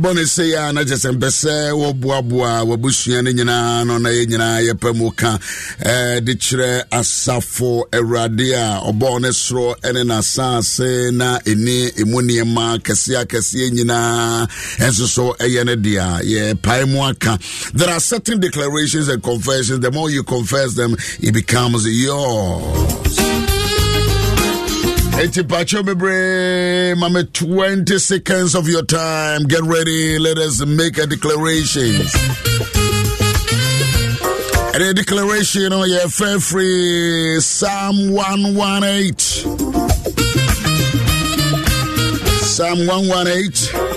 Bɔne se a na kyɛ sɛ mpɛ sɛ wɔboaboa wabusua no nyinaa no na yɛ nyinaa yɛpɛ mu ka de kyerɛ asafo awurade a ɔbɔɔ ne ne n'asase na ɛni ɛmu nneɛma nyinaa ɛnso so ɛyɛ no deɛ yɛpae mu aka there are certain declarations and confessions the more you confess them it becomes yours Eti Pacho Bebre, mame 20 seconds of your time. Get ready. Let us make a declaration. And a declaration on your fair free Psalm 118. Psalm 118.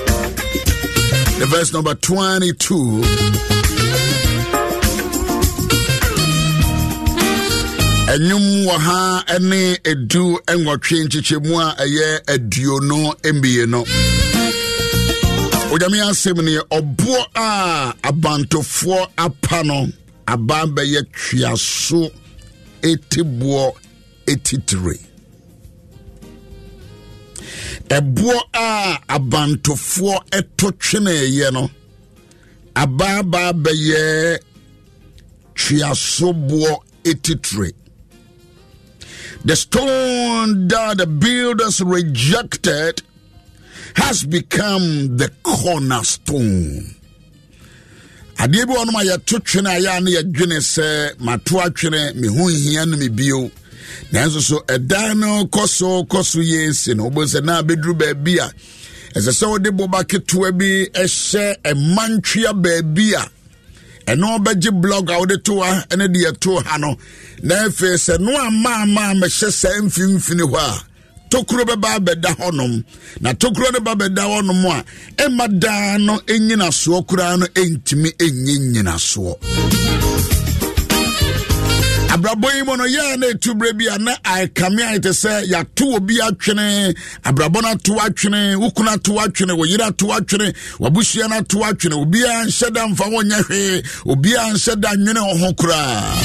The verse number 22. Ɛnwom wɔ ha ne edu nwɔtwe nkyekyɛmu a ɛyɛ aduonu mmienu onyame asɛm ne ɔboɔ a abantofoɔ apa no aban bɛyɛ tweaso etiboɔ etitire. Ɛboɔ a abantofoɔ ɛto tweneeɛ no abaabaa bɛyɛ tweasoboɔ etitire The stone that the builders rejected has become the cornerstone. twene ne sɛ mato atwene me ho nhia no me bio nanso so ɛdan no no sɛ na baabi a ɛsɛ sɛ boba ketewa bi ɛhyɛ baabi a ɛno bɛgye blog a wode to ha ne de yɛto ha no. Na afei sɛ no a mɛhyɛ saa mfimfini hɔ a tokuro bɛba abɛda hɔnom. Na tokuro no ba bɛda hɔnom a ɛma daa no ɛnyinasoɔ koraa no ɛntumi ɛnyɛ nyinasoɔ abrabɔ yi mu no yɛa na ɛtu berɛ bi a na akame a ɛte sɛ yɛato obi atwene abrabɔ no ato atwene wo kunu ato atwene wo yere ato atwene wabusua no ato atwene obiaa nhyɛ da mfa wɔnyɛ hwee obiaa nhyɛ da nwene wo ho koraa.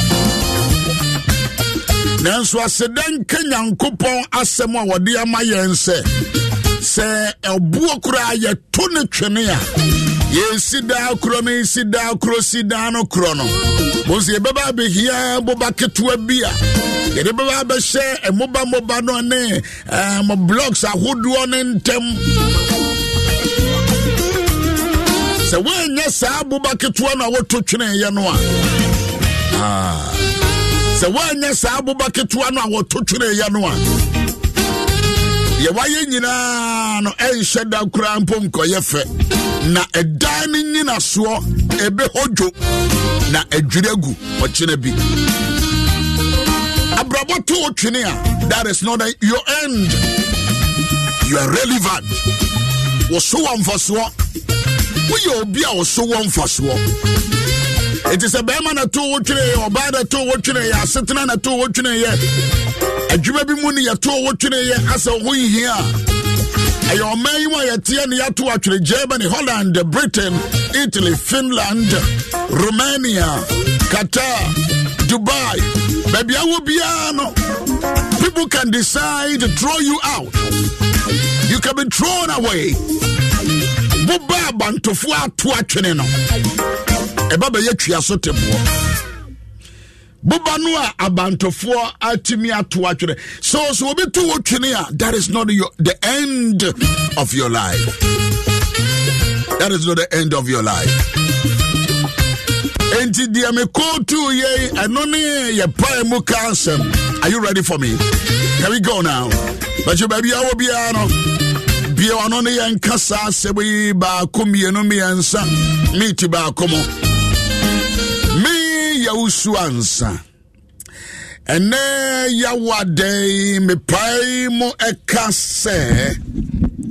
Nanso aseda nka nyankopɔn asɛm a wɔde ama yɛn sɛ sɛ ɛboɔ koraa yɛto ne twene a yɛsi daa korɔ no. Yɛsi daa korɔ si daa no korɔ no mo sɛ yɛbɛba abɛhia boba ketewa bi a yɛde bɛba abɛhyɛ ɛmoba moba no ne mo blocks ahodoɔ no ntɛm. Sɛ woanyɛ saa boba ketewa no a woto tweneeɛ no a sɛ woanyɛ saa boba ketewa no a wɔto tweneeɛ no a deɛ wayɛ nyinaa no ɛnhyɛ da koraa mpo nkɔyɛ fɛ. Na ɛdan no nyinasoɔ ɛbɛhɔ dwo. Na adwiri agu ɔkyena bi. Abrabɔ to wo twene a that is not a, your end. You are relevant. Wɔso wɔ mfasoɔ. Woyɛ obi a wɔso wɔ mfasoɔ. Ɛti sɛ bɛrima na to wo twene yɛ ɔbaa na to wo twene yɛ asetena na to wo twene yɛ adwuma bi mu ne yɛto wo twene yɛ asɛ ho nhia a ɛyɛ ɔman yi mu a yɛteɛ ne yɛato atwere germany holland britain italy finland romania qatar dubai. Baabi awɔ biara no people can decide to throw you out. You can be thrown away. Boba abantofoɔ ato atwene no. Ɛba bɛyɛ twia so teboɔ boba no a abantofoɔ atumi ato atwene so so obi wo twene a that is not your, the end of your life. That is not the end of your life. Enti deɛ mekɔɔtu yei ɛno ne yɛpae mu ka asɛm. Are you ready for me? Here we go now. Bɛkyɛ baabi a wɔ biara no bia ɔno ne yɛnka saa asɛm yi baako mmienu mmiɛnsa meeti baako mu me yɛwosu ansa ɛnɛ yɛwadɛn mepae mu ɛka sɛ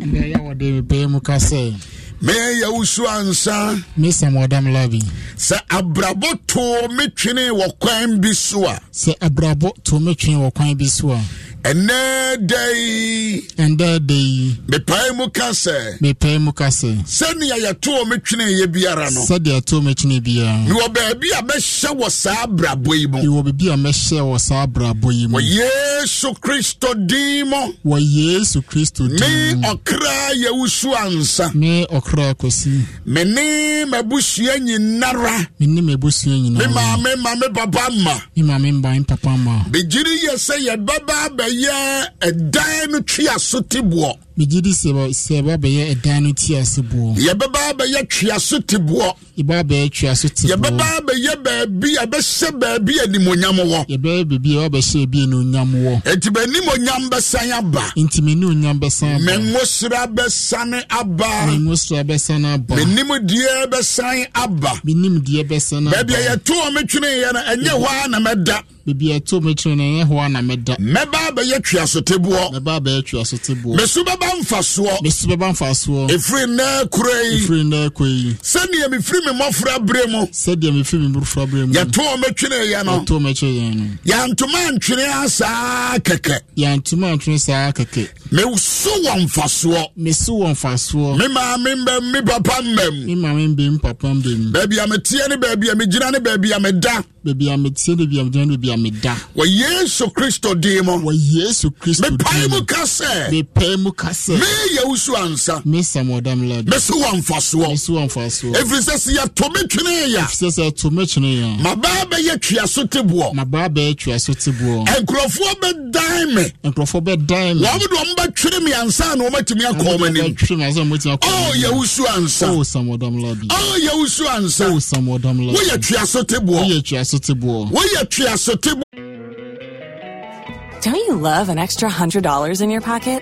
ɛnɛ yɛwɔde mepae mu ka sɛ meyɛ yɛwosu ansa mesam ɔdam labi sɛ abrabɔ too me twene wɔ kwan bi so a. Sɛ abrabɔ to me twene wɔ kwan bi so a ɛnɛ da yi ɛndɛ da yi mepae mu ka sɛ mepae mu ka sɛ sɛnea yɛtoo me tweneeɛ biara no. Sɛdeɛ ɛto me twene biara. Mewɔ baabi a bɛhyɛ wɔ saa abrabɔ yi mu. Yɛwɔ baabi a mɛhyɛ wɔ saa abrabɔ yi mu. Wɔ yesu kristo din mu wɔ yesu kristo me din mu ɔkra yɛwosu ansa. Me ɔkra kwasi me ne m'abusua nyinara. Me ne m'abusua me nyinaa maame ma me papa ma. Me maame mba me papa ma. Begyere yɛ sɛ yɛbɛba abɛyɛ ɛdan no tweaso teboɔ megye di sɛ ɛba- sɛ ɛba bɛyɛ ɛdan no ti ase boɔ. Yɛbɛba abɛyɛ tweaso teboɔ yɛba bɛyɛ twea so te yɛbɛba boɔ abɛyɛ baabi a ɛbɛhyɛ baabi a animonyam wɔ. Yɛbɛyɛ baabi a wɔbɛhyɛ bi ne onyam wɔ. Enti bɛanimonyam bɛsan aba. Nti me ne onyam bɛsan me aba nwosra bɛsane aba. Me ngosra bɛsan aba. Me nimdeɛ bɛsan aba. Me nimdeɛ bɛsan aba. Baabi a yɛtoo me tweneeɛ no ɛnyɛ hɔ a na mɛda. Baabi a ɛtɔ me kyerɛ no ɛyɛ hɔ a na mɛda. Mɛba abɛyɛ tweasoteboɔ mɛba bɛyɛ twea so te boɔ. Me so bɛba mfasoɔ meso bɛba mfasoɔ ɛfiri nnɛ kora yi. Ɛfiri nnɛ kɔ yi. Sɛnea mefiri me mmɔfra berɛ mu sɛdeɛ mefiri me borofra berɛ mu. yɛtoo me tweneeɛ no. Ɛtɔ me kyerɛ yɛn no. Yɛantoma ntwene asaa kɛkɛ. Yɛantumi antwene saa kɛkɛ. Meso wɔ mfasoɔ meso wɔ mfasoɔ me maame mbam me papa mbam me maame mbem papa mbem baabi a meteɛ ne baabi a megyina ne baabi a meda. Baabi a metie ne baabi a megyina ne baabi a meda. Wɔ yesu kristo din mu. Wɔ yesu kristo mepae din mu. mu ka sɛ mepae mu ka sɛ meyɛ wosu ansa. Mesam ɔdam lad meso wɔ mfasoɔ meso wɔ mfasoɔ ɛfiri sɛ sɛ yɛto me tweneeɛ sɛ sɛ ɛto mɛkyene yɛ a mabaa bɛyɛ tweaso teboɔ mabaa bɛyɛ twea so te boɔ. Nkurɔfoɔ bɛdan me. Nkurɔfoɔ bɛdan me. Wɔn de wɔn bɛtwere me ansa na wɔmatumi akɔ wɔn anim. bɛtwere me asɛ mɔtumi akɔ ɔ oh, yɛwosu ansa. Oh, o sam ɔdam lad ɔ oh, yɛwosu ansa. O sam ɔdam lad woyɛ tweaso teboɔ woyɛ twea so te boɔ. Woyɛ tweaso teboɔ Don't you love an extra $100 in your pocket?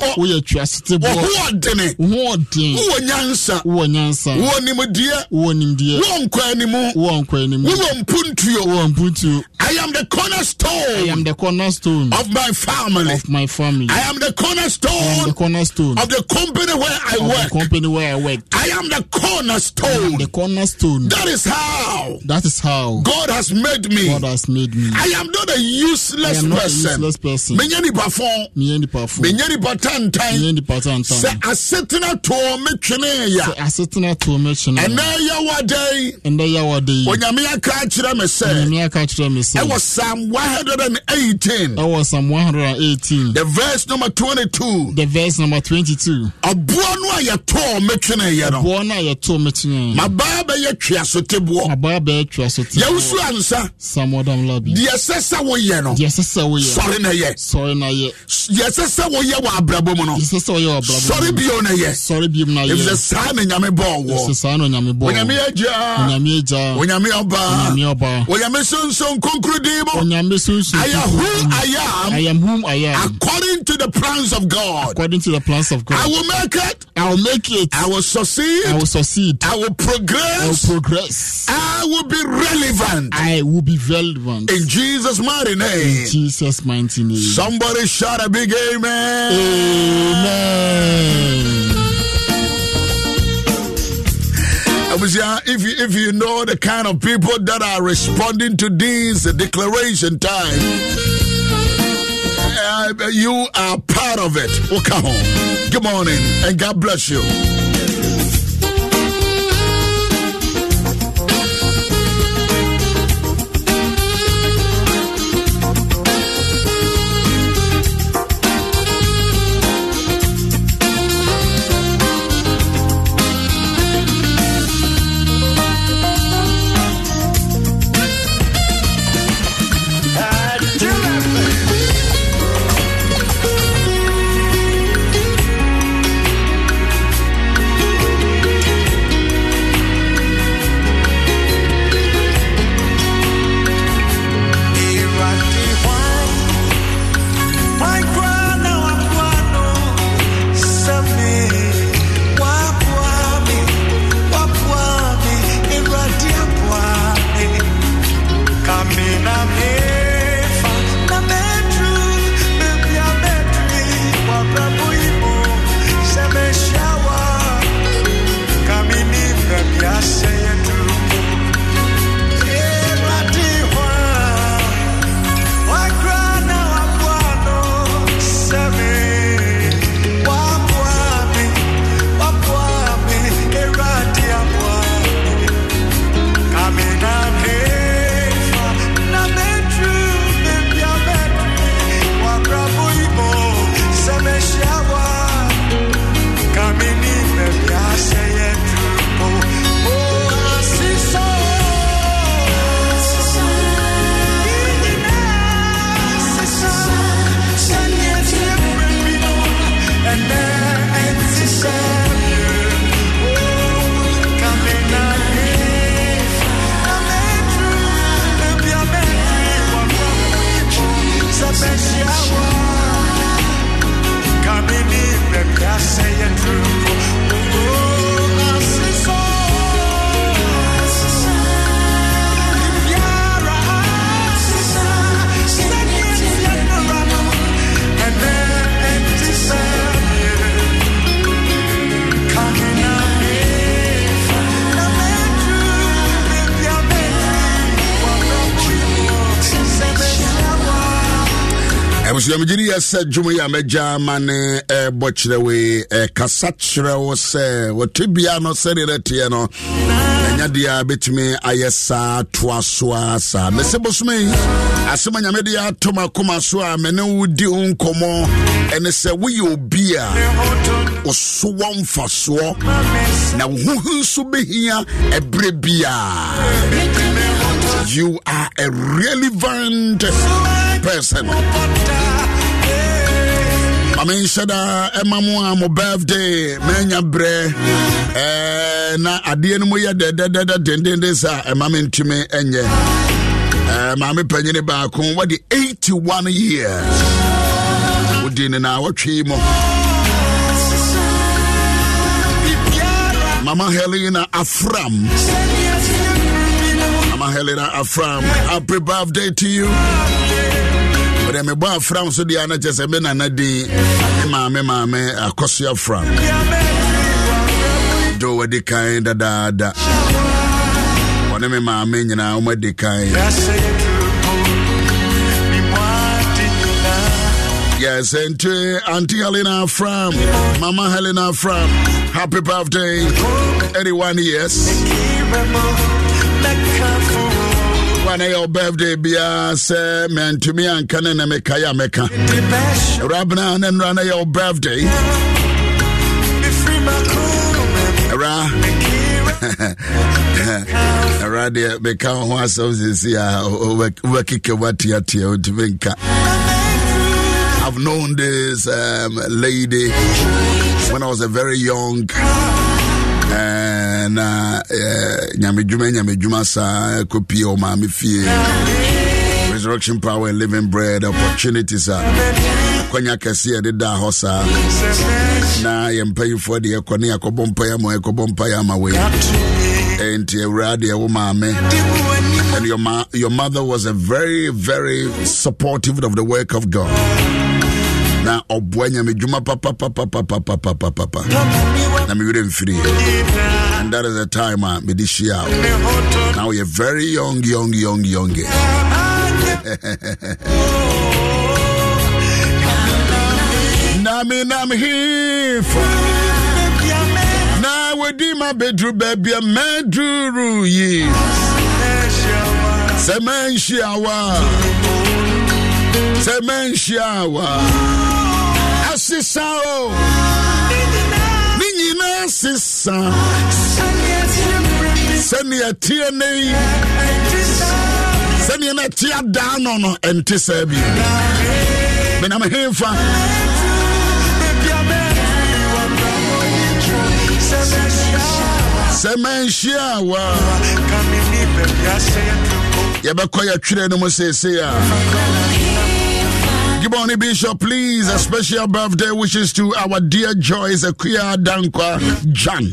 Woyɛ tuasetebɔ wɔhoɔdene wo ɔden wowɔ nyansa wowɔ nimdeɛ wowɔ nimdeɛ wowɔ nkwa animu wowɔ nkwa anim wowɔ mpuntuo I am the cornerstone I am the cornerstone of my family. of my family. I am the I am the cornerstone cornerstone of the company where I of the work. company where I work. I am the I am cornerstone. the cornerstone. That is how That is how God has made me. God has made me. I am not a useless I am not a person. useless person. Menya nipa fɔn. Meyɛ nipa fo. Menya nipa Meyɛ tantan. nipa Sɛ asetena tɔɔ me twene ya. Sɛ asetena to me kyi no. Ɛnɛ yɛ wadɛn. Ɛndɛ yɛ wɔde yi. Onyame aka akyerɛ me sɛ. Nyame aka kyerɛ me sɛ. Ɛwɔ Psalm 118. Ɛwɔ Psalm 118. The verse number 22. The verse number 22. Ɔboɔ no a yɛtɔɔ me twene yɛ no. Boɔ no a yɛtoo me kyi no. Mabaa bɛyɛ tweasoteboɔ. Abaa bɛyɛ twa so te. Yɛwosu ansa. Labi. Deɛ ɛsɛ sɛ woyɛ no. Deɛ ɛsɛ sɛ woyɛ. Sɔre na yɛ. Sɔre na yɛ. Deɛ ɛsɛ sɛ woyɛ wɔ abrabɔ mu no. Deɛ ɛsɛ sɛ woyɛ wɔ abrabɔ Sɔre mu. bio na yɛ. Sɔre biom na Ɛfisɛ saa na nyame bɔɔ wɔ. onyame agya. Onyame ɔba. Onyame sonson konkrodi mu. Onyame sunsun. I am who I am. I am whom I am. according to the plans of God. According to the plans of God. I will make it. I will make it. I will succeed. I will succeed. I will progress. I will progress. progress. I will be relevant. I will be relevant. In Jesus' mighty name. In Jesus' mighty name. Somebody shout a big amen. Amen. Abusia, if you if you know the kind of people that are responding to this declaration time, uh, you are part of it. Welcome home. Good morning and God bless you. Sɛ dwuma yi a mɛgya ama ne ɛbɔ kyerɛ wei ɛkasa kyerɛ wo sɛ wɔtwe bia no sɛdeɛ no teɛ no ɛnya deɛ bɛtumi ayɛ saa toa so a saa. Mɛsɛ bosoma yi asɛm a nyame de atom akoma so a mene wodi wo nkɔmmɔ ɛne sɛ woyɛ obi a ɔsoɔ mfasoɔ na wo ho nso bɛhia ɛberɛ biaa you are a relevant person mame nhyɛ da ɛma mo a mo birthday manya berɛ na adeɛ no mu yɛ dɛdɛdɛdɛ dendenden sɛ a ɛma me ntumi ɛnyɛ. Maame panyini baako wɔde 81 years wodi ne na wɔtwe mu. Mama helena afram. Mama helena afram happy birthday to you wɔde mebɔ afram so deɛ ana kyɛ sɛ me nana din me maame maame akɔso afram do wɔdi kan dadaada. Wɔne me maame nyinaa wɔmadi kan. Yes, and to Auntie Helena from Mama Helena from Happy birthday, 81 years aba na yɛ birthday biara sɛ mantumi anka ne na a mɛka awurabena ne nnora na yɛ birthday deɛ meka wo ho asɛm sesi a wobɛkeka woatiatia wotumi nka I've known this um, lady when I was a very young uh, uh, nyamedwuma nyamedwuma saa kɔpie ɔmaame fie. Resurrection power and living bread opportunities a kwanya kɛseɛ ɛdeda hɔ saa na yɛ mpanyimfoɔ deɛ ɛkɔ ne yɛkɔbɔ mpaeɛ ama yɛkɔbɔ mpaeɛ ama wei nti awurade ɛwo maame and your, ma- your mother was a very very supportive of the work of god na ɔboa nyamedwuma papapapapapapapapa na mewerɛ mfiri and that is the time a mede hyia wo na woyɛ very young young young young name nam hifo na wadi ma bɛduru baabi a maduru yi sɛ manhyiawa sɛ manhyiawa asesa o ne nyinaa sesa sɛnea teɛ ne sɛnea na ɛte adaa no no ɛnte saa bio menam hemfa sɛ manhyia wa yɛbɛkɔ yɛtwerɛ no mu seesei a Give on Bishop, please. A special birthday wishes to our dear Joyce Akuya Dankwa Jan.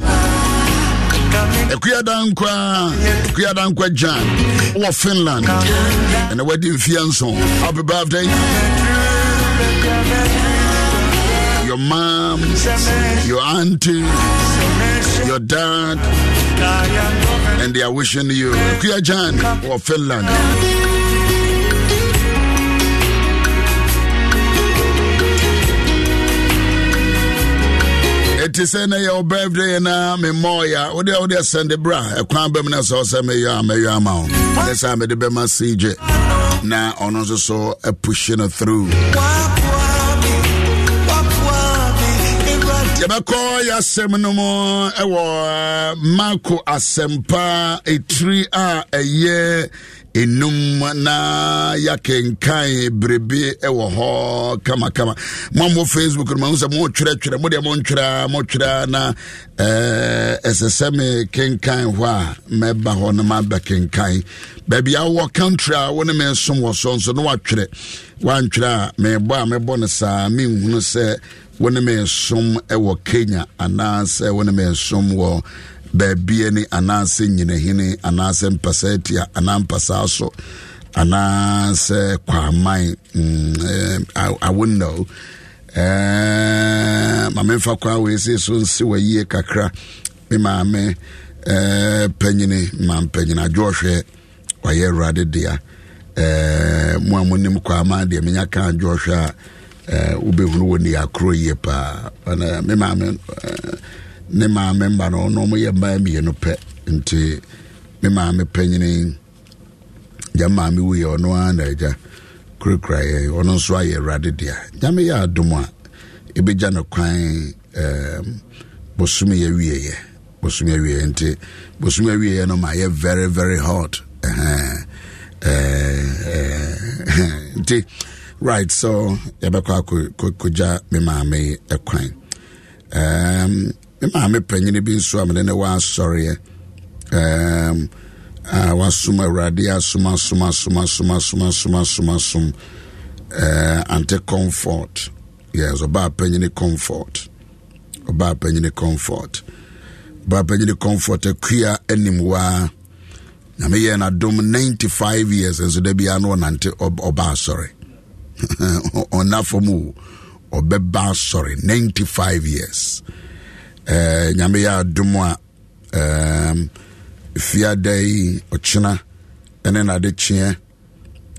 Akuya Dankwa, Akuya Dankwa Jan, or Finland, and a wedding fiancé. Happy birthday. Your mom, your auntie, your dad, and they are wishing you Akuya Jan or Finland. Ɛte sɛ na yɛ birthday na memmɔɔyɛ a wode wode asɛnde berɛ a ɛkwan bɛm no sɛ sɛ mɛyɛ a mɛyɛ ama wo. Ne sɛ mede bɛma sigye na ɔno nso so apuhye no through yɛbɛkɔ yɛ asɛm no mu ɛwɔ mako asɛmpa ɛtiri a ɛyɛ enum na yɛkenkan berebe ɛwɔ hɔ kamakama. Moammɔ facebook no mahu sɛ motwerɛtwerɛ modeɛ montwerɛ motwerɛ na ɛsɛ sɛ me kenkan hɔ a mɛba hɔ no maba kenkan baabi a wowɔ country a wo ne me nsom wɔ so nso na woatwerɛ. Woantwerɛ a mebɔ a mebɔ no saa menhunu sɛ wɔne me ɛsom ɛwɔ kenya anaasɛ wɔne me ɛsom wɔ baabia ni anaasɛ nyinahini anaasɛ mpasaatia anaa mpasaa so anaasɛ kwaman mm, eh, I, eh, mamemfa kwa wei sei so nse wayie kakra. Me maame eh, panyini mampanyini adwo ɔhwɛ wayɛ awurade dea. Eh, mo a monim kwaman deɛ menya ka adwo a wobɛhunu wɔ ne akoro yie paa Ɔno, me maame eh, ne maame mba no ɔno ɔmoyɛ mmaa mmienu pɛ nti me maame panyini gya maame wuyɛ ɔno ara na agya kurakura yɛ ɔno nso ayɛ awurade dea. Nyame yɛ adom a ɛbɛgya no kwan um, bosom yɛ wieɛ bosom yɛ nti bosom yɛ no ma yɛ very very hot. Ɛhɛn. Ɛɛ, nti right so yɛbɛkɔ akɔgya me maame yi kwan um, me maame panyini bi nso a mene ne waasɔreɛ um, a wasom awurade asom asom asom asom asom asom asom asom uh, ante comfort. Yes ɔbaa panyini comfort. Ɔbaa panyini comfort. Ɔbaa panyini comfort akua anim waa na n'adom 95 years nso da biara no ɔnante ɔb- ɔba asɔre ɔna fam o ɔbɛba asɔre 95 years. Eh, nyame yɛ adom a um, fiada yi ɔkyena ɛne nade kyeɛ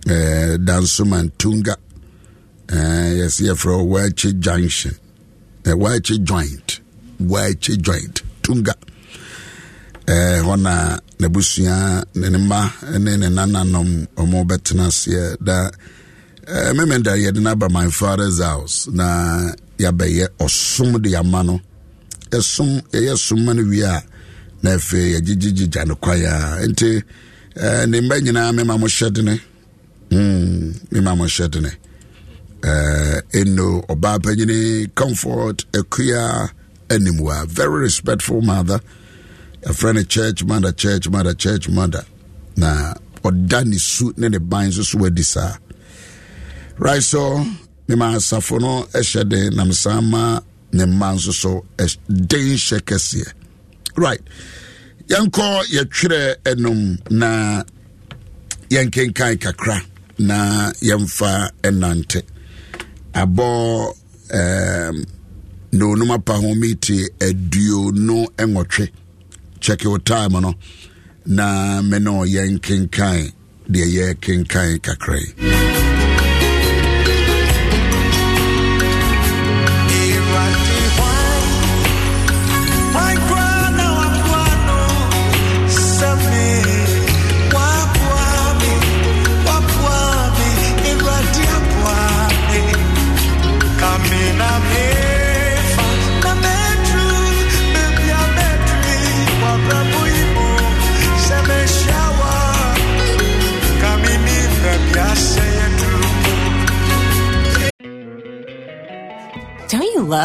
eh, dansoma ntunga. Eh, yɛfrɛ waakye junction. Eh, joint. Waakye joint. Tunga eh, hɔ na n'abusua ne ne mma ne ne nananom ɔmo bɛtena aseɛ. Da eh, memenda yɛde no aba my father's house. Na yɛabɛyɛ ɔsom de ama no yɛsom yɛyɛ som ma no wie a na afei yɛgyegyegyegya no kwae nti eh, ne mma nyinaa mema mo hyɛ dene mm, mema mo hyɛ dene uh, eno ɔbaa panyini comfort akua animua very respectful mother. Yɛfrɛ no church mother church mother church mother. Na ɔda ne su ne ne ban nso so adi saa right so mema asafo no hyɛ den nam saa ma ne mma nso so den hyɛ kɛseɛ right yɛnkɔ yɛtwerɛ anum na yɛnkenkan kakra na yɛmfa ɛnante abɔ um, na onum apa ho miti aduonu nwɔtwe check your time no na me no yɛnkenkan deɛ yɛkenkan kakra. yi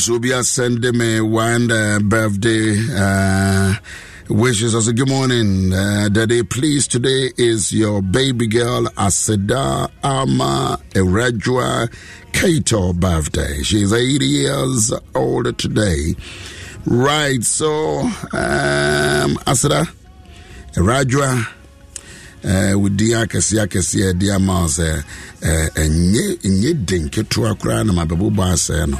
Also obi asɛnde me one uh, birthday uh, wishes. Also good morning uh, daddy. Please today is your baby girl aseda ama erajua kato birthday. She's 80 years old today. Right so um, aseda erajua uh, wodi akɛseɛ akɛseɛ ɛde ama wo sɛ uh, ɛnyɛ den ketewa koraa na mabɛbobɔ asɛe no.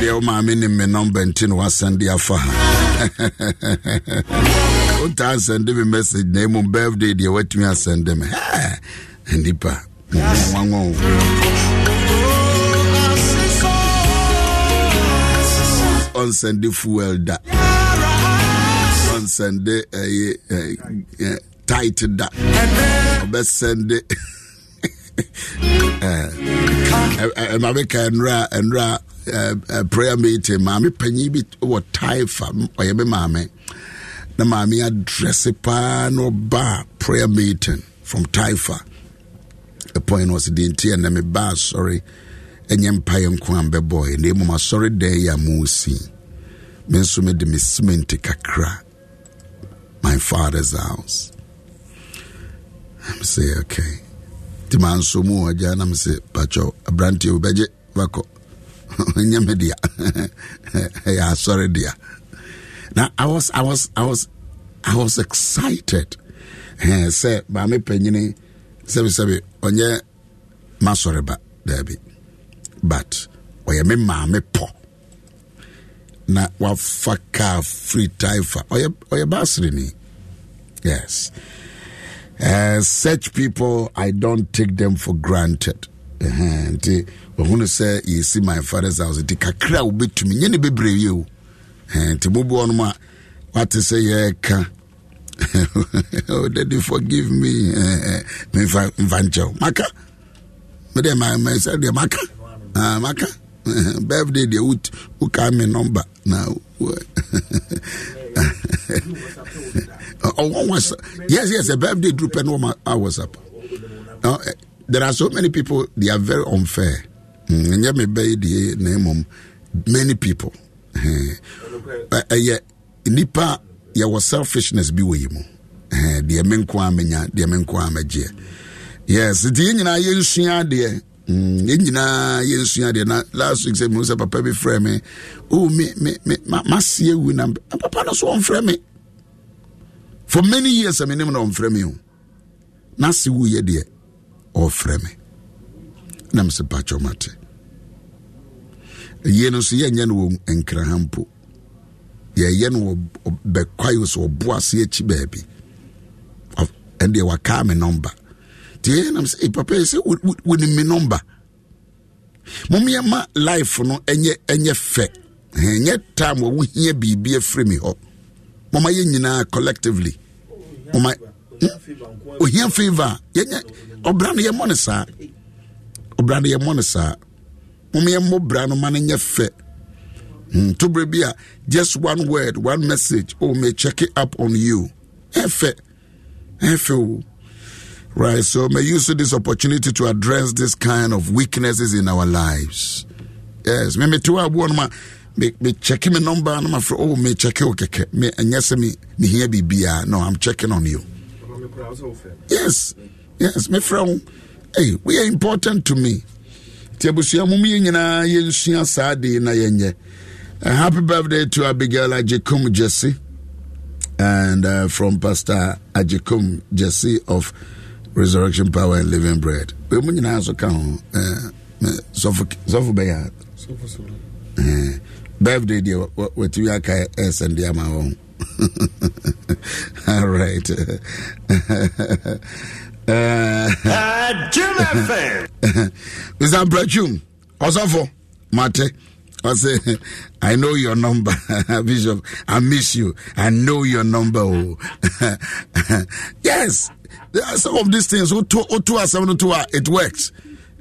Deɛ wo maame ne me nɔmba nti no woasɛnde afa ha. Wontaa sɛnde me message na mmom birthday deɛ woatumi asɛnde me. Nnipa wanwo ɔnsɛnde fuel da ɔnsɛnde ɛyɛ tight da. Ɔbɛsɛnde. Ɛma meka nnura nnura prayer meeting. Maame panyin bi wɔ taifa ɔyɛ me maame. Na maame adrɛse paa na ɔba prayer meeting from taifa ɛpɔn no ɔsɛ deɛ nti ɛnɛ meba asɔre ɛnyɛ mpaeɛ nko a mbɛbɔɛ na mmom asɔre dan yi a mosi me nso mede me cement kakra my father's house. I'm say okay. Nti ma nso mu wɔ gya nam sɛ patwɔ aberanteɛ wobɛgye bakɔ ɛnyɛ me dea ɛyɛ asɔre dea na I was I was I was I was excited. Ɛɛ sɛ maame panyini sɛbisɛbi ɔnyɛ masɔre ba daabi but ɔyɛ me maame pɔ na wafa kaa free taifa. Ɔyɛ baasirini yes. Uh, such people i don't take them for granted. Nti ɔhunu sɛ yɛsi my father's house nti kakra a wobɛtumi nyɛ ne bebree yie o nti mobu ɔnom a wate sɛ yɛreka oh, daddy forgive me. Memfa nkyɛw maka? Mede sɛ deɛ maka? Ah, maka birthday deɛ woka me number. Na oh, was, yes yes a birthday group and one whatsapp. Uh, there are so many people they are very unfair. Mm, Ɛnyɛ me bɛyɛ na many people. Eh, eh, Ɛyɛ nipa yɛwɔ selfishness bi wɔ yi mu. Deɛ me nko a menya deɛ me nko yes nti yɛn nyinaa yɛnsua Mm, yɛn nyinaa yɛnsua deɛ. Na last week sɛ mmienu sɛ papa bi frɛ me o me me me ma ma se ewu na papa no so ɔnfrɛ me. For many years ɛmi nim na ɔnfrɛ me o na se wu yɛ deɛ ɔfrɛ me. Na mi sɛ pakyɛ ɔma te. Yie no so yɛnyɛ no wɔ nkraha mpo. Yɛyɛ no wɔ bɛkwayo so ɔbo ase akyi baabi. Ɛndeɛ wakaa me nɔmba tie nam sɛ eh, papa sɛ wonim me number. Momeɛma life no ɛnyɛ ɛnyɛ fɛ any eh, time wɔ wohia biribi free me hɔ. Moma yɛ nyinaa collectively. Moma hmm? ohia favor. A yɛnyɛ ɔbra no yɛmmɔ no saa. Ɔbra no yɛmmɔ no saa. Momeɛmmɔ bra no ma no nyɛ fɛ a just one word one message. Oh may check it up on you. Ɛfɛ ɛfɛ o right so may use this opportunity to address this kind of weaknesses in our lives. Yes me me to aboɔ no ma me check me number no ma fro oh me check o okay. me ɛnyɛ sɛ me me hia biribiara no i'm checking on you. Yes yes me friend. hey we are important to me. Nti abusua mu yɛn nyinaa yɛnsua saa de na uh, happy birthday to abigail ajikum jesse and uh, from pastor ajikum jesse of resurrection power and living bread. Bɛ mu nyinaa nso ka ho sɔfo bɛyɛ a birthday deɛ watumi aka ɛsɛnde ama wɔn all right. Mr mprachum ɔsɔfo mate ɔsɛ i know your number bishop. I miss you. I know your number oh. yes some of these things woto asɛm no to a it works.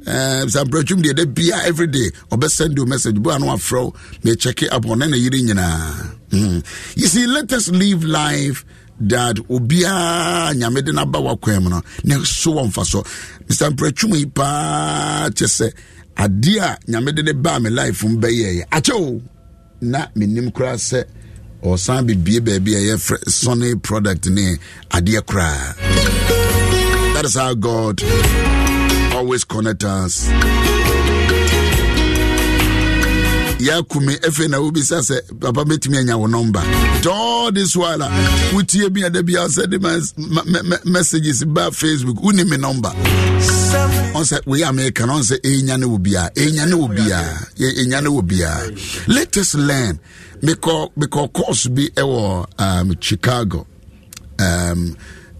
Eh, sɛ mprɛtwum deɛ da bia every day ɔbɛsend you message bo a na wafrɛ wo mecheck it up ɔne ne yere nyinaa. Hmm. You see let us live life that obiaa nyame de no aba wakwan mu no ne so wɔ mfa so. Mr mprɛtwum yi paa kyɛ sɛ adeɛ a nyame de baa me life mu bɛyɛɛyɛ akyɛ o na menim koraa sɛ ɔsan bebie baabi a yɛfrɛ sɔne product ne adeɛ koraa that is how god always connect us. Yɛakumi afei na wobisa sɛ papa bɛtumi anya wo number nti all this while a wotie bi ada bia sɛde messages ba facebook woni me number ɔn sɛ wei america no ɔn sɛ ɛnya ne wɔ biaa ɛnya ne wɔ biaa ɛnya wɔ biaa let us learn. Mekɔ mekɔ course bi ɛwɔ um, chicago um,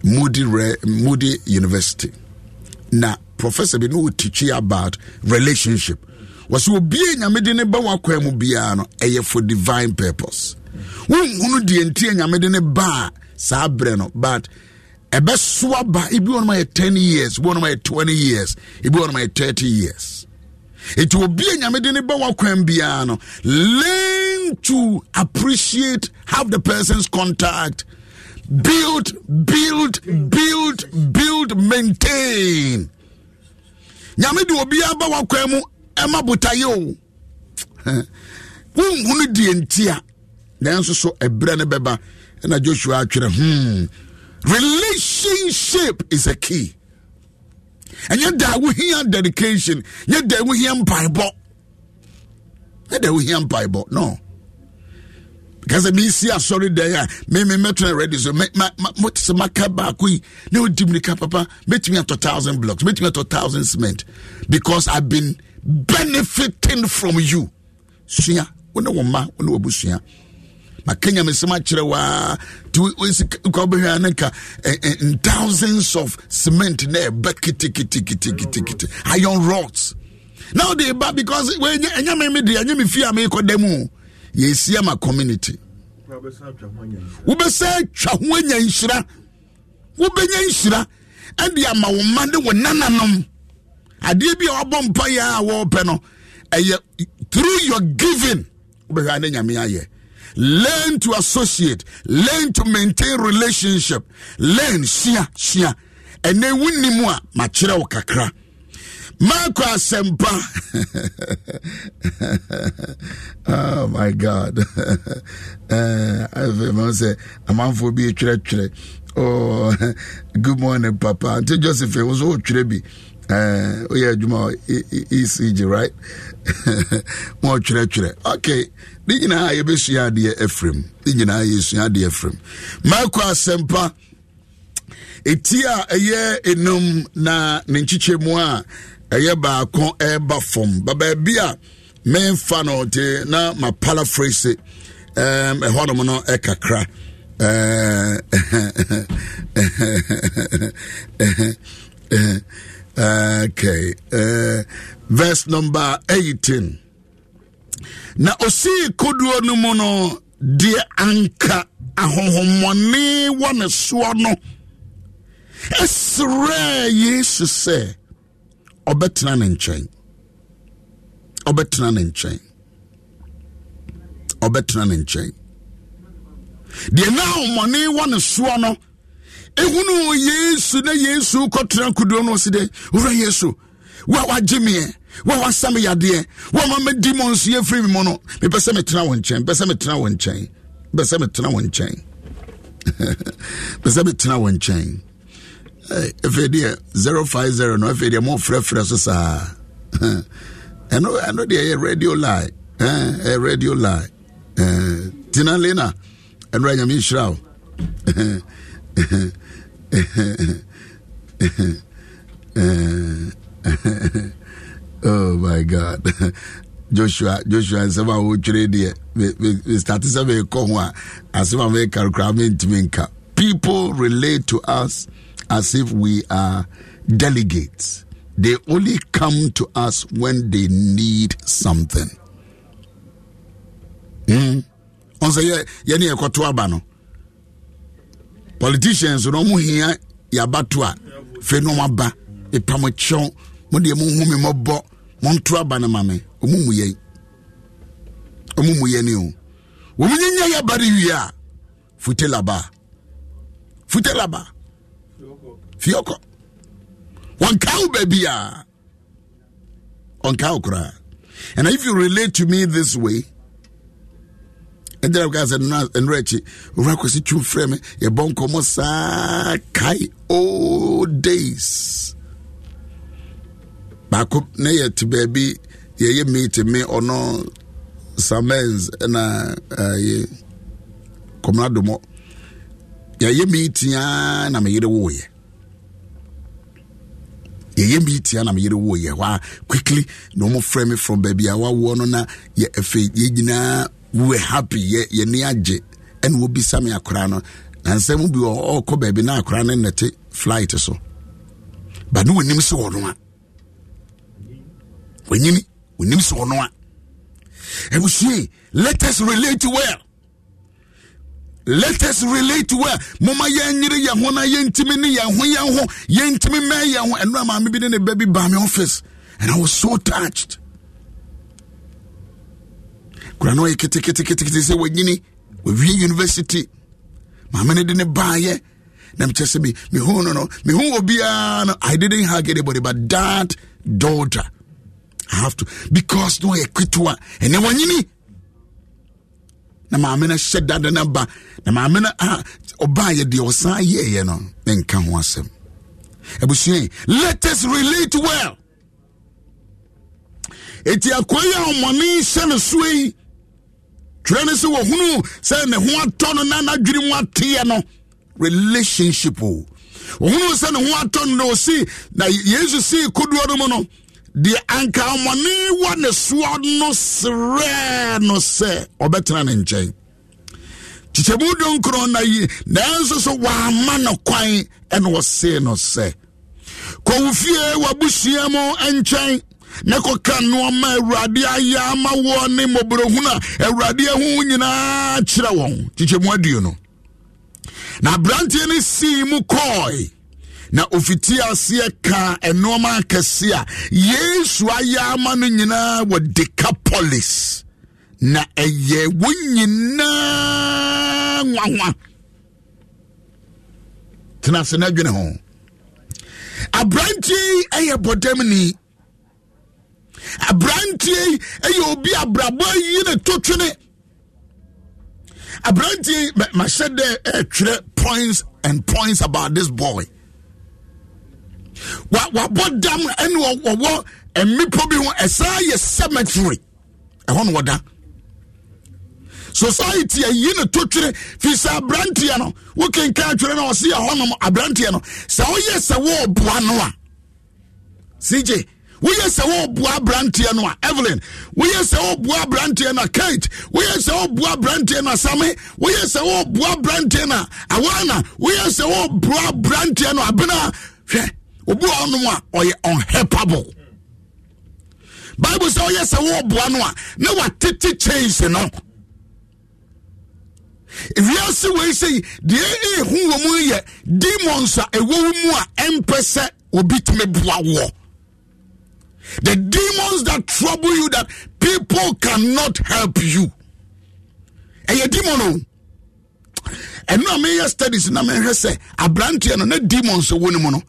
moody, Re, moody university. Na professor bi no wo teach you about relationship. Wɔsɛ obie nyame de ne ba wakwan mu biara no ɛyɛ for divine purpose. Wonhunu deɛ nti a nyame de ne ba a saa no but ɛbɛsoa ba. Ebi ma yɛ 10 years ebi ma yɛ 20 years ebi ma yɛ 30 years. Ɛti obi a nyame de ne learn to appreciate have the person's contact build build build build maintain. Nyame de obiara ba wakwan mu ɛma botaeɛ o. Wonhunu deɛ nti a nanso so ɛberɛ no bɛba ɛna joshua atwerɛ hmm relationship is a key. Ɛnyɛ da wohia dedication nyɛ da wohia mpaebɔ. Nyɛ da wohia mpaebɔ no because mesi asɔre dan a meme mɛtena ready so mote sɛ maka baako yi na ɔdi mirika papa mɛtumi atɔ thousand blocks mɛtumi atɔ thousand cement. Because i've been benefiting from you. Sua wo ne wo mma wo ne wabusua maka nyamesɛm akyerɛ waa nti ka wobɛhwɛ a ne nka in thousands of cement na ɛba kitikitikitikitikiti iron rods. Now they ba because ɛnyɛ me me de ɛnyɛ me fie a meekɔ da mu yɛsi ama community. Wobɛsɛ twa ho anya nhyira. Wobɛnya nhyira. Ɛde ama wo mma ne wo nananom. Adeɛ bi a wabɔ mpayɛ a wɔrepɛ no ɛyɛ through your giving wobɛhwɛ ne nyame ayɛ. Learn to associate learn to maintain relationship. Learn sua sua ɛnɛ wonim a makyerɛ wo kakra marko asɛmpa oh my god. Afei ma sɛ amanfoɔ bi twerɛtwerɛ oh, good morning papa. Nti joseph wo so wotwerɛ bi woyɛ adwuma ecg right? Ma ɔtwerɛtwerɛ okay. Ne nyinaa yɛbɛsua adeɛ afiri ne nyinaa yɛsua adeɛ afiri marko asɛmpa ɛti a ɛyɛ enum na ne nkyekyɛmu a ɛyɛ baako ɛreba fam. Ba baabi a memfa no te na ma paraphrase um, ɛhɔnom no ɛkakra. Okay uh, verse number 18 na osii kodoɔ no mu no deɛ anka ahohommɔne wɔ ne soɔ no ɛserɛɛ yesu sɛ ɔbɛtena ne nkyɛn. Ɔbɛtena ne nkyɛn. Ɔbɛtena ne nkyɛn. Deɛ na ahommɔne wɔ ne soɔ no ehunu yesu na yesu kɔtena kodoɔ no si de wura yesu wo a wagye meɛ wo a wasa me yadeɛ wo a ma madi mɔ nso yɛfiri me mu no mepɛ sɛ metena wo nkyɛn mepɛ sɛ metena wo nkyɛn mepɛ sɛ metena wo nkyɛn. Mepɛ sɛ metena wo nkyɛn Eh, afei deɛ 050 no afei deɛ mofrɛfrɛ so saa. Ɛno ɛno deɛ ɛyɛ radio lie. Eh, ɛyɛ radio lie. Eh, tina lena ɛno anyame nhyira wo. Oh my god. Joshua joshua nsɛm a wotwerɛ deɛ starte sɛ meekɔ ho a asɛm a meka koraa nka. People relate to us as if we are delegates. They only come to us when they need something. Mm. ɔnsɛ yɛne yɛkɔto aba no. Politicians no ɔmo hia yɛabato a fei no ɔmaba ɛpamokyɛw mode mohu me mɔbɔ monto aba no ma me ɔmo mu yɛn ɔmo mu yɛne o. Wɔm nyanya yɛ bare wie a fute laba fute laba fiɔkɔ wɔnka wo baabi a ɔnka koraa. And if you relate to me this way ɛgyina ka sɛ ɛnora akyi owura kɔsi twum frɛ me yɛbɔ nkɔmmɔ saa kae old days. Baako na yɛte baabi yɛyɛ meet me ɔno samens ɛna yɛ kɔmna domɔ yɛyɛ meeting a na meyere woyɛ yɛyɛ meeting a na meyere woyɛ hɔ a quickly na ɔmo frɛ me from baabi a wawoɔ no na yɛ afei yɛ nyinaa we were happy yɛ yɛni agye ɛna wobisa me akora no. Na nsɛm bi wɔ ɔkɔ baabi na akora no nnɛte flight so. Ba ne wɔnim sɛ wɔ no a. Wanyini onim sɛ ɔno a. Abusue let us relate well let us relate well. Moma yɛnyere yɛn ho na yɛntimi ne yɛn ho yɛn ho yɛntimi mɛ yɛn ho ɛno a maame bi ne ne me office and i was so touched. Kura na ɔyɛ keteketekete sɛ wanyini wawie university. Maame no de ne baayɛ na mekyɛ sɛ mehu no no. Mehu obiara ah, no. I didn't hug anybody but that daughter i have to. Because no ɔyɛ ketewa ɛnɛ wanyini na maame no hyɛ dada no ba na maame no a ɔbaayɛ deɛ ɔsan yɛɛyɛ no ne nka ho asɛm. Abusua let us relate well. Eti akoa yi a ɔmɔne hyɛ no soa yi twerɛ no sɛ wɔhunu sɛ ne ho atɔ no na n'adwene mu ateɛ no. Relationship o. Wɔhunu sɛ ne ho atɔ no na ɔsi na yesu sii kodoɔ no mu no deɛ anka ɔmɔne wɔ ne soɔ no serɛɛ no sɛ ɔbɛtena ne nkyɛn kyekyɛmu donkron na yi nanso so wɔama no kwan ɛna wɔsee no sɛ kɔwo fie w'abusua mu nkyɛn na kɔka nnoɔma awurade ayɛ ama woɔ ne mmɔborɔhunu a awurade ahu nyinaa kyerɛ wɔn kyekyɛmu aduo no na aberanteɛ no sii mu kɔɔe na ofiti aseɛ ka nnoɔma akɛse a yesu ayɛ ama no nyinaa wɔ decapolis na ɛyɛ wɔn nyinaa nwanwa. Tena ase no adwene ho. Aberanteɛ ɛyɛ bɔdamni aberanteɛ yi ɛyɛ obi abrabɔ yi ne to twene. Aberanteɛ mahyɛ dɛ ɛtwerɛ points and points about this boy wabɔ dam ɛne wɔwɔ mmepɔ bi ho. Ɛsaa yɛ cemetery. Ɛhɔ no wɔda. Society ayi ne to twere. Firi sɛ aberanteɛ no wokenka atwerɛ no ɔse yɛ hɔnom aberanteɛ no. Sɛ woyɛ sɛ wɔɔboa no a cj woyɛ sɛ wɔɔboa aberanteɛ no a evelyn woyɛ sɛ wɔɔboa aberanteɛ no a kate woyɛ sɛ wɔɔboa aberanteɛ no a same woyɛ sɛ wɔɔboa aberanteɛ no a awana woyɛ sɛ wɔɔboa aberanteɛ no a abena hwɛ obi wɔ hɔnom a ɔyɛ unhelpable. Bible sɛ ɔyɛ sɛ wɔɔboa no a na watete chains no. Wiase wei sɛ deɛ ɛhu wɔ mu yɛ demons a ɛwɔ mu a ɛmpɛ sɛ obi tumi boa woɔ the demons that trouble you that people cannot help you. Ɛyɛ demon o. Ɛno a meyɛ studies na mehwɛ sɛ aberanteɛ no na demons wɔ no mu no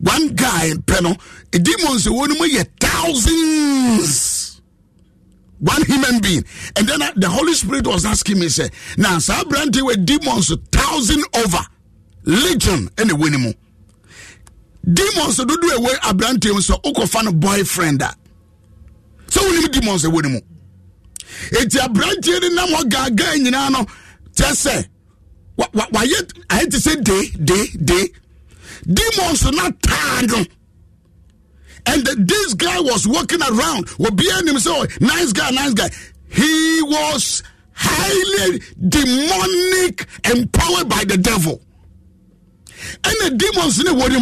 one guy pɛ no demons wɔ no mu yɛ thousands one human being. And then uh, the Holy Spirit was asking me, say, now, so brandy were demons thousand over, legion, and a winning Demons do do away a brandy, so oko fan a boyfriend that. So we need demons a winning It's a brandy in the gaga in Yano. Just say, what, what, why yet? I had to say day, day, day. Demons are not tired and this guy was walking around. Behind oh, himself nice guy nice guy. He was highly demonic empowered by the devil. And the demons in the word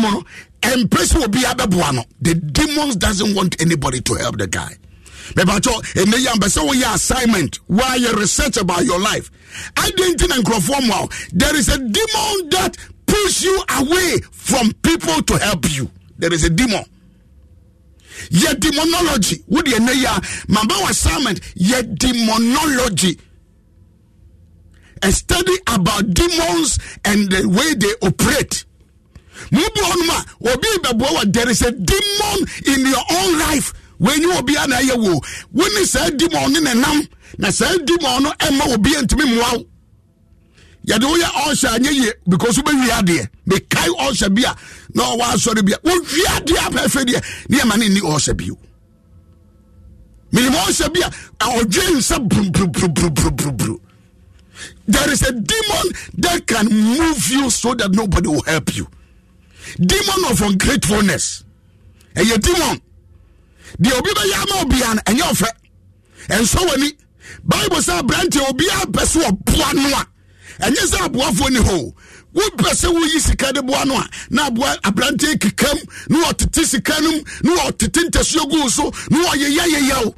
and person will be abɛboa no the demons doesn't want anybody to help the guy. Bɛbàtɔ ɛnɛ yɛ ambɛsɛ wɔyɛ assignment wɔayɛ research about your life. I didn't and nkurɔfoɔ there is a demon that push you away from people to help you. There is a demon. Yɛ demonology. Wode ɛnɛ yi a maba w assignment yɛ demonology. A study about demons and the way they operate. Mubu ɔnom a obi bɛboa wa there is a demon in your own life. Wɔnyi obi a na ɛyɛ wo. Wone saa demon no ne nam na saa demon no ɛma obi ntumi mmoa wo yɛde woyɛ ɔhyɛ anyɛ yie. Because wobɛwie adeɛ. Mekae ɔhyɛ bi a na ɔwɔ asɔre bi a wowie adeɛ a pɛfɛ deɛ ne ɛma ne nni ɔhyɛ bio. Menim ɔhyɛ bi a ɔdwe nsa brubrubrubrubrubru there is a demon that can move you so that nobody will help you. Demon of ungratefulness. Ɛyɛ demon. Deɛ obi bɛyɛ ama obia no ɛnyɛ ɔfɛ ɛnsɔ w'ani bible sɛ aberanteɛ obiaa pɛ sɛ ɔboa no a ɛnyɛ sɛ aboafoɔ ni hɔ wopɛ sɛ woyi sika de boa no a na aboa aberanteɛ kekam na wɔtete sika no mu na wɔtete ntasuo gu so na wɔyeyɛyeyɛ o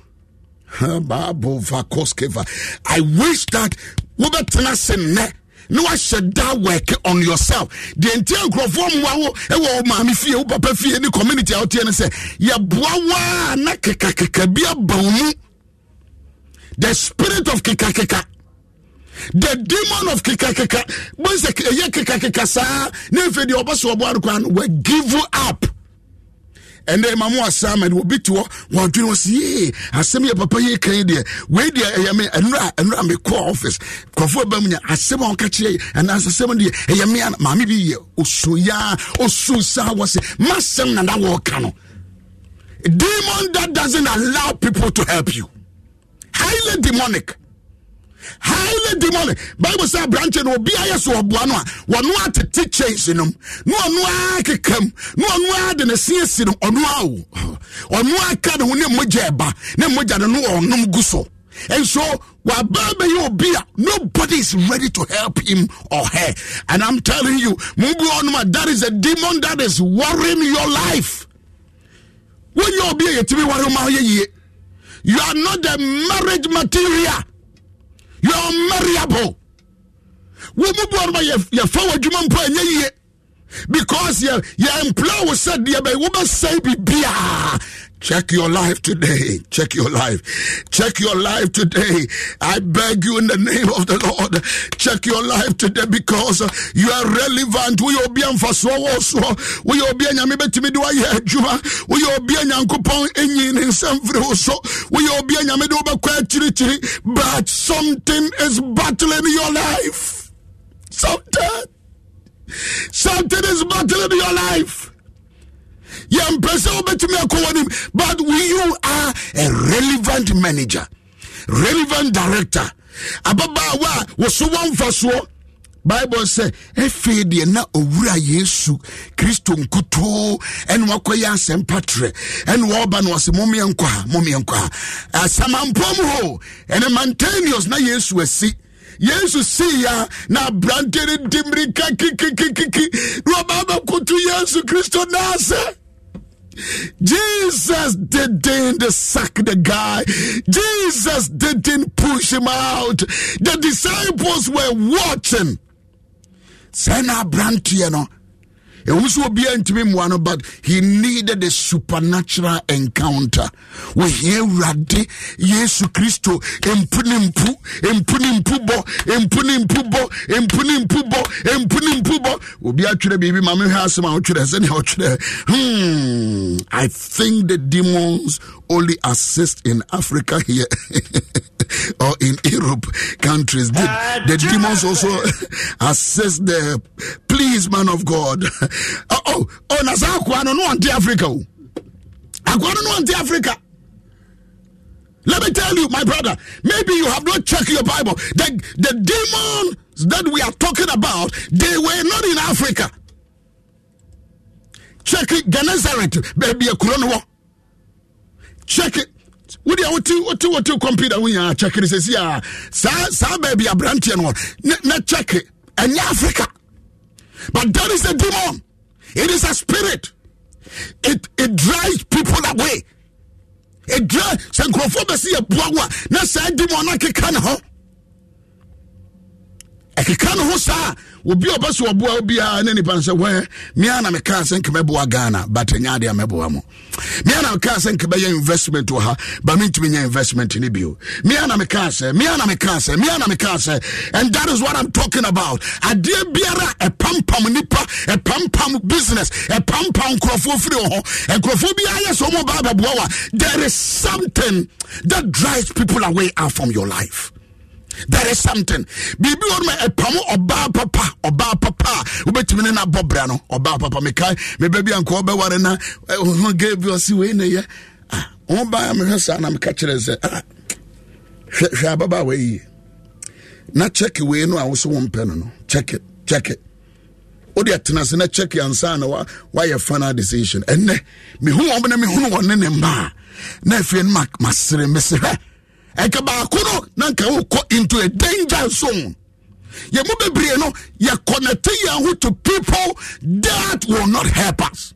Bible vakoskeva. I wish that wobɛtena se nnɛ na wahyɛ da work on yourself. Deɛ nti nkurɔfoɔ mmoa wo ɛwɔ maame fie wo papa fie ne community a woteɛ no sɛ yɛboa waa na kekakeka bi aba wo mu. The spirit of kekakeka the demon of kekakeka bɔ sɛ ɛyɛ kekakeka saa. Na afei deɛ ɔbɛ so ɔboa no give up. Ɛnɛ ma mo assignment obi te hɔ wɔadwene wɔ sɛ yee asɛm yɛ papa yɛ kan deɛ wei deɛ ɛyɛ me ɛnora ɛnora mekɔ office. Kɔfoɔ ba mu nya asɛm a wɔka kyerɛ anaasɛ asɛm deɛ ɛyɛ a maame bi yɛ osoyaa osu saa wɔ sɛ masɛm na na wɔɔka no. Demon that doesn't allow people to help you. Highly demonic highly demonic bible sɛ aberante no obi ayɛ so ɔboa no a wɔno atete chains nom na ɔno a kekam na ɔno a de ne se asi no ɔno a o ɔno aka ne ho ne mmogya ɛba ne no no ɔnom so. And so waba bɛyɛ obi a nobody is ready to help him or her. And i'm telling you mubu ɔnom that is a demon that is worrying your life. Wonyɛ obi a yɛtumi ware ma you are not the marriage material you are marriable wɔn mu bu ɔnoma yɛfa wɔ adwuma mpo ɛnyɛ yie. Because yɛ employ wo sɛ deɛ bɛ wo Check your life today. Check your life. Check your life today. I beg you in the name of the Lord. Check your life today because you are relevant. We will be on for so oh, also. We will be on Yamibetimi do I Juma. We will be on Yankupon Enyin in San oh, so. We be on Yamidoba Chiri But something is battling your life. Something. Something is battling your life yɛmpɛ sɛ wobɛtumi akɔ wɔ but you are a relevant manager relevant director. Ababaawa a wɔso wɔmfa soɔ bible sɛ afei deɛ na owura yesu kristo nkutoo ɛne wakɔyɛ asɛmpa trɛ ɛne wɔɔba no ɔse momeɛ nkɔ ha momeɛ nkɔ ha ɛne mantanius na yesu yesu sii ya na aberante no di kikikikiki na ɔbaa bɛkoto yesu kristo naasɛ Jesus didn't sack the guy. Jesus didn't push him out. The disciples were watching. Sena Brantiano ɛwu sɛ ntumi mmoa no but he needed a supernatural encounter. Wɔhia awurade yesu kristo mpu ne mpu mpu ne mpu bɔ mpu ne mpu bɔ mpu ne mpu bɔ mpu ne mpu bɔ obi atwerɛ biribi ma mehwɛ asɛm a wotwerɛ sɛnea wotwerɛ hmm i think the demons only assist in africa here or in europe countries. The, ah, the demons also assess the please man of god. Oh, oh, oh, na saa akoa no ante africa oh. o akoa no ante africa. Let me tell you my brother maybe you have not checked your bible. The, the demons that we are talking about they were not in africa. Check it gennesaret no wɔ check it wode a wote computer wo nyaa it sɛsi a saa baabi aberanteɛ no. Na it. Ɛnyɛ africa. But that is a demon. It is a spirit. It it drives people away. It drives sɛ nkurɔfoɔ bɛsi yɛ boa wo a na saa di mu ɔno akeka ne ho ɛkeka ne ho saa obi ɔboa ne nipa sɛ wɛ mea na sɛ mɛboa ghana but ɛnya mɛboa mea na sɛ bɛyɛ investment wɔ ha ba mentumi nya investment ne bio. Mea na sɛ mea na sɛ mea na sɛ and that is what i'm talking about. Adeɛ biara ɛpampam nipa ɛpampam business ɛpampam nkurɔfoɔ firi wɔ hɔ nkurɔfoɔ biara yɛ sɛ ɔmɔ baa bɛboa wa there is something that drives people away out from your life there is something. Biribi wɔ no ɛpam ɔbaa papa ɔbaa papa. A wobɛtumi ne nabɔ bra no ɔbaa papa. Mekae mebɛ bi anka wɔbɛware na ho ga bi ɔse wei ne yɛ ɔbaa mehwɛ saa na meka kyerɛ sɛ hwɛ ababa a wayiye na check wei no a wo so wompɛ no no. Check it wode atena ase na check ansa na wayɛ final decision. Ɛnnɛ mehu wɔm na mehunu wɔ ne ne mma. A na afei no masere mese hwɛ ɛka baako no na nka wokɔ into a danger zone. Yɛ mu bebree no yɛ connecte yɛn ho to people that will not help us.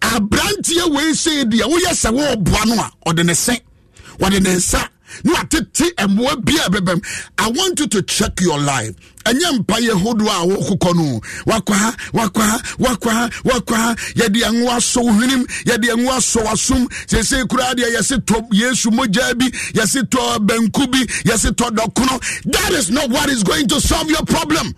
Aberanteɛ wei sei deɛ woyɛ sɛ wɔɔboa no a ɔde ne se wɔde ne nsa na watete mmoa bi a ɛbɛbɛm i want you to check your life. Ɛnyɛ mpayɛ hodoɔ a wokokɔ no. Wakɔ ha wakɔ ha wakɔ ha wakɔ ha yɛde ɛngo asɔ wo hwenem yɛde ɛngo asɔ wasom. Seesei koraa deɛ yɛse tɔ yesu mogyaa bi yɛse tɔ banku bi yɛse tɔ dɔkono. That is not what is going to solve your problem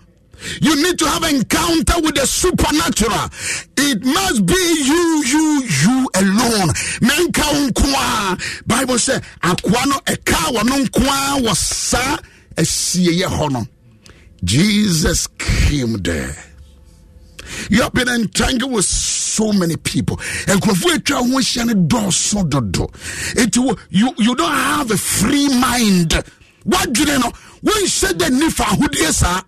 you need to have an encounter with the supernatural. It must be you, you, you alone. Menka unkwa. Bible say akwano eka wano nkwa wasa esiye hono. Jesus came there. You have been entangled with so many people. And you you don't have a free mind. What do you know? When said the nifa who but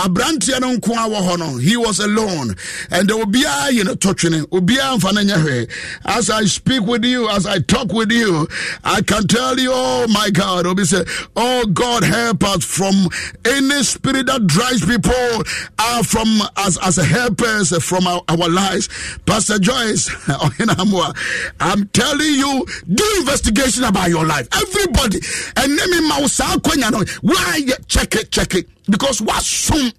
aberanteɛ no nko hɔ no he was alone. And obiara you know tɔtwene. Obiara mfa no nyɛ hwee. As i speak with you as i talk with you i can tell you oh my god obi say oh god help us from any spirit that drives people uh, from as as helpers from our, our lives. Pastor joyce i'm telling you do investigation about your life. Everybody and name him why check it check it because what some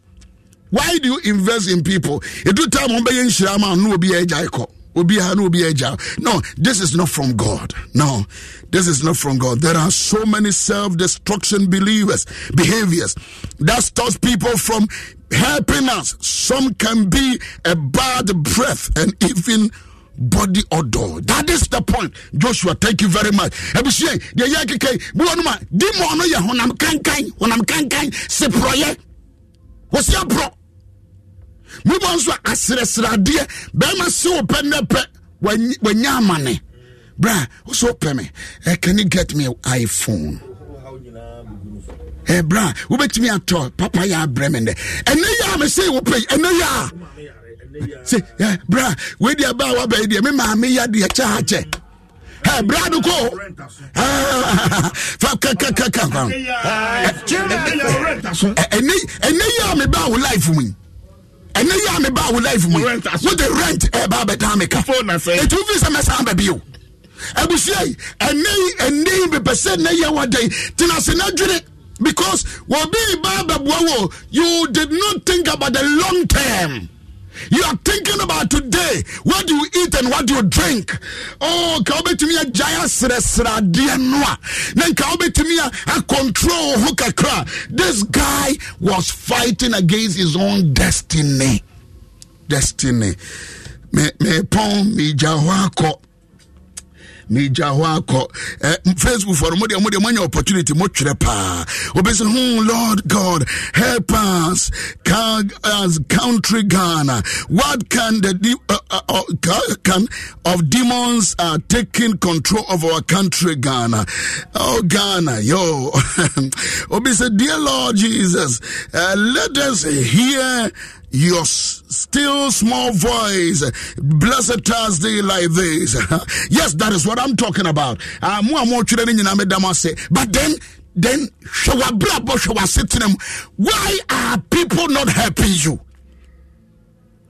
why do you invest in people? Ɛdu time ɔmbɛyɛ nhyira ma no obi agyae kɔ no obi agya no this is not from god. No this is not from god. There are so many self-destruction believers behaviors that stops people from helping us. Some can be a bad breath and even body odor. That is the point joshua thank you very much. Abusua deɛ yɛ keke bi wɔn mu a demon no yɛ honam kankan honam kankan seporɔyɛ wɔsi aborɔ mebɔ nso aserɛseradeɛ bɛrima se wo pɛ nnɛ pɛ wanya amane bra wo sɛ wopɛ me uh, can you get me iphone? Eh, bra wobɛtumi atɔ papa yɛ abrɛ me ndɛ ɛnɛ yɛ a mesɛ wopɛ ɛnɛ yɛ sɛ yeah, bra wei deɛ ba a wabɛyi deɛ me maame yɛ deɛ kyɛ ha kyɛ Hey, bra no ko fa kakakaka ɛnɛ yɛ a meba wo life mu ɛnɛ yɛ a meba wo life mu wode rent? Ɛba bɛda me ka. Ɛtumi fi sɛ mɛsan bɛbi o abusua yi ɛnɛ ɛnɛ yi mepɛ sɛ ɛnɛ yɛ wadɛn tena se na dwene because wɔbi ba bɛboa wo you did not think about the long term you are thinking about today what do you eat and what do you drink. Oh ka wobɛtumi agyae aserɛseradeɛ no a na nka wobɛtumi a control ho kakra this guy was fighting against his own destiny. Destiny. Mepɔn megya hɔ akɔ megya hɔ akɔ. Eh, facebook fɔ no modeɛ modeɛ moanya opportunity motwerɛ paa. Wobɛsɛ hmm lord god help us. As country ghana what can the uh, uh, uh, can of demons are taking control of our country ghana? Oh ghana yo. Obisa dear lord jesus uh, let us hear your still small voice. Blessed Thursday like this. yes, that is what I'm talking about. Ah, but then then why are people not helping you?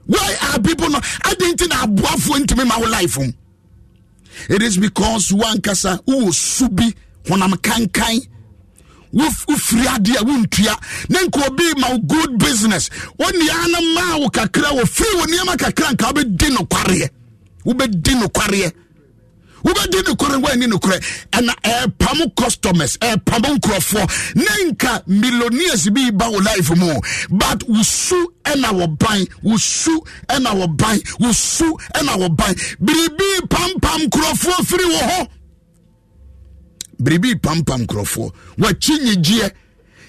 Why are people not? I didn't think I into me my life. It is because one kasa who subi when I'm kankai wofiri adeɛ wontua. Na nka obi ma wo good business. Wo nnea no maa wo kakra wɔfiri wo nneɛma kakra nka wobɛdi nokwareɛ. Wobɛdi nokwareɛ. Wobɛdi nokorɛ woani nokorɛ ɛna ɛpam customers ɛpam nkurɔfoɔ. Na nka millionaires bi ba wo life mu. But wosu ɛna wɔ ban wosu ɛna wɔ ban wosu ɛna wɔ ban. Biribi pampam nkurɔfoɔ firi wɔ hɔ biribi pampam nkurɔfoɔ. Wakyi nyigyeɛ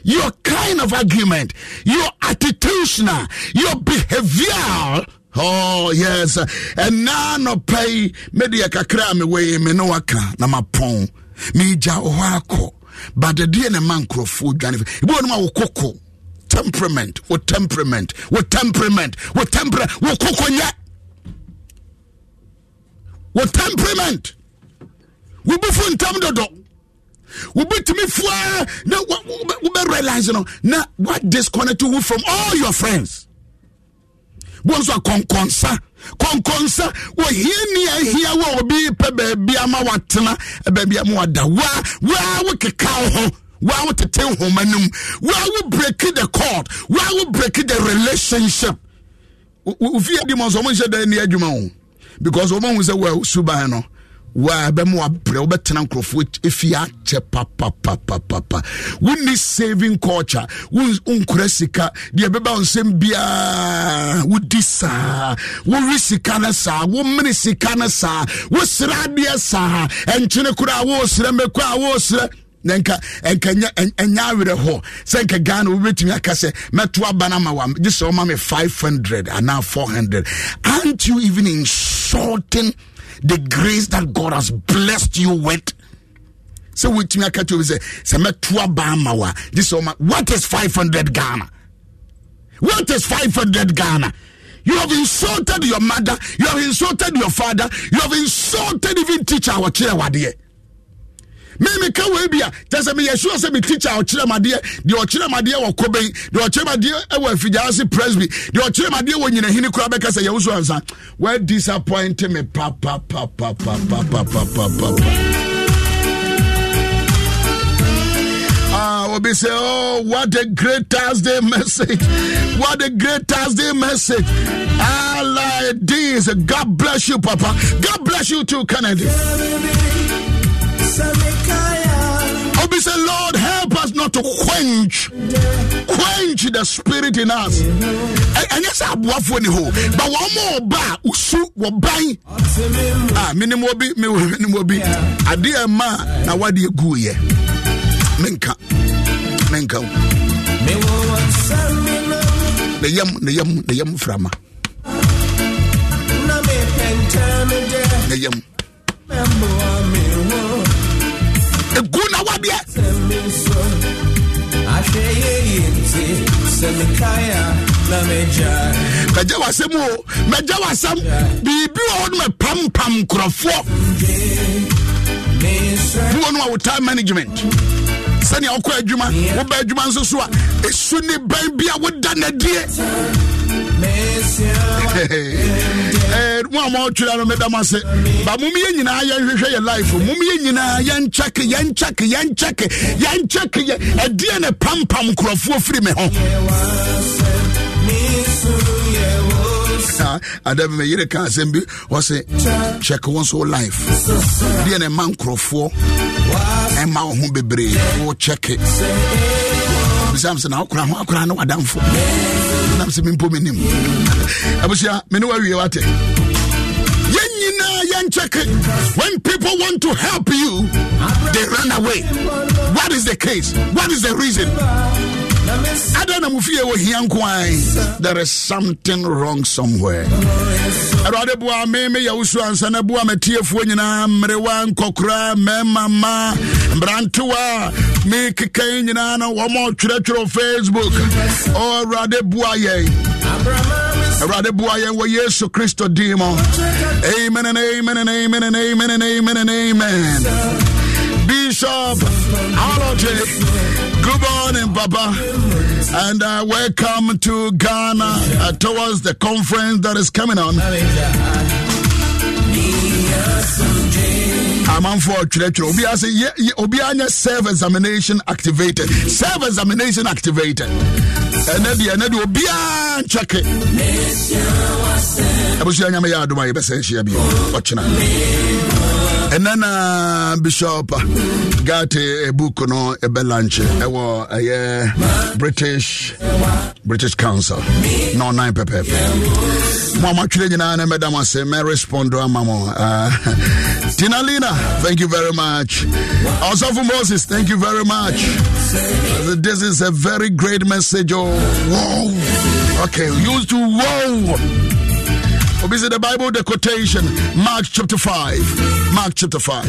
your kind of argument your attitudinal your behavioral Oh yes, and now no pay media kakra me way me no waka na mapɔn. Me hɔ akɔ. But the deɛ ne ma nkurɔfoɔ dwane wɔ no ma wo koko temperament wo temperament wo temperament wo temperament wo koko nyɛ wo temperament. Wo bufu ntam dodo wobɛtumi foa na wobɛ realize no na what disconnect you from all your friends. Wɔn nso akɔnkɔnsa kɔnkɔnsa wɔhia ni ahia wɔ obi pɛ baabi ama watena baabi ama wada waa waa wokeka wo ho waa wotete nhoma no mu waa wo break the cord waa wo break the relationship. Ofie di mu nso ɔmo nhyɛ dan ni adwuma o because ɔmo hu sɛ wɔ suban no waa bɛma wabrɛ wobɛtena nkurɔfoɔ ɛfie akyɛ papapapapa wonni saving culture. Wonkora sika. Deɛ ɛbɛba wo nsɛm biaa wodi saa wowe sika no saa womene sika no saa wosrɛ adeɛ saa ɛnkyene koraa woresrɛ mɛkɔ a nka nka ɛnya awerɛ hɔ sɛ nka ghana wobɛtumi aka sɛ mɛto aba no ama wa gye sɛ ɔma me 500 anaa 400 aren't you even insulting the grace that God has blessed you with. So with me, I catch you say, Semetua Bamawa. This woman, what is 500 Ghana? What is 500 Ghana? You have insulted your mother, you have insulted your father, you have insulted even teacher our children mímí ká wọ́n ebi a kyerɛ mi yɛ sure sɛ mi teacher deɛ ɔkyerɛ wɔ kobe deɛ ɔkyerɛ mu adeɛ wɔ afigyase presby deɛ ɔkyerɛ wɔ nyinahini kura bɛka sɛ yɛwɔ so ansa disappoint me papapapapapapapa. Ah, will be say, oh, what a great Thursday message! What a great Thursday message! Allah, this. God bless you, Papa. God bless you too, Kennedy. I'll be saying, Lord, help us not to quench, quench the spirit in us. And yes, I'm waffling home. But one more bar, usu, wabai. Ah, minimobi, minimobi. Adia ma, na wadi guye. Menka, menka. Ne yam, ne yam, ne yam frama. Ne yam. Mɛgya wasɛm o mɛgya wasɛm biribi wɔ hɔ no mɛpampam nkurɔfoɔ. Bi wɔ no a wo time management. Sɛnea wokɔ adwuma woba adwuma nso so a ɛsu ne ban bi a woda nadie Eh, mo a mɔtwerɛ no meda mo ase. Ba mom yɛ nyinaa yɛnhwehwɛ yɛ life mom yɛ nyinaa yɛnkyɛke yɛnkyɛke yɛnkyɛke yɛnkyɛke yɛ ɛdeɛ ne pampam nkurɔfoɔ firi me ho. Ada me yere ka asɛm bi? Wɔ se kyɛke wo nso wo life. Deɛ ne ma nkurɔfoɔ ɛma wo ho bebree wo kyɛke bisam sɛ na wokora ho akora ne wadamfo. Nam sɛ mempo menim abusua me ne wawie wate yɛn nyinaa yɛnkyɛke. When people want to help you they run away. What is the case? What is the reason wɔ hia nko there is something wrong somewhere. Awurade boa me meyɛ wo so ansa na boa matiefoɔ nyinaa mmerewa nkɔkora mmarima ma mmerantewa me keka nyinaa na wɔma facebook. Ɔ awurade boa yɛn awurade boa yɛn wɔ yesu kristo din mu. Amen and amen and amen and amen and amen and amen. Bishop aloje Good morning, Papa. And uh, welcome to Ghana uh, towards the conference that is coming on. amanfo ɔtwerɛtwerɛ obi ase obi anya self examination activated. Self examination activated. Ɛnɛ deɛ ɛnɛ deɛ obiara nkyɛke abusua nyame yɛ adom a yɛbɛsɛ nhyia bio ɔkyena ɛnɛ na bishop gate book no ɛbɛ lunch ɛwɔ ɛyɛ british british council na ɔnan pɛpɛɛpɛ mo a matwerɛ nyinaa na mɛda mo ase mɛrespond ama mo ah, tinalina thank you very much. Osofo moses thank you very much. This is a very great message oh whoa okay used to whoa Obviously, the Bible, the quotation, Mark chapter 5. Mark chapter 5.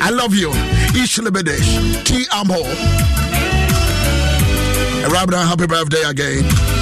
I love you. Ishlebedesh. T. Amho. Rabbi, happy birthday again.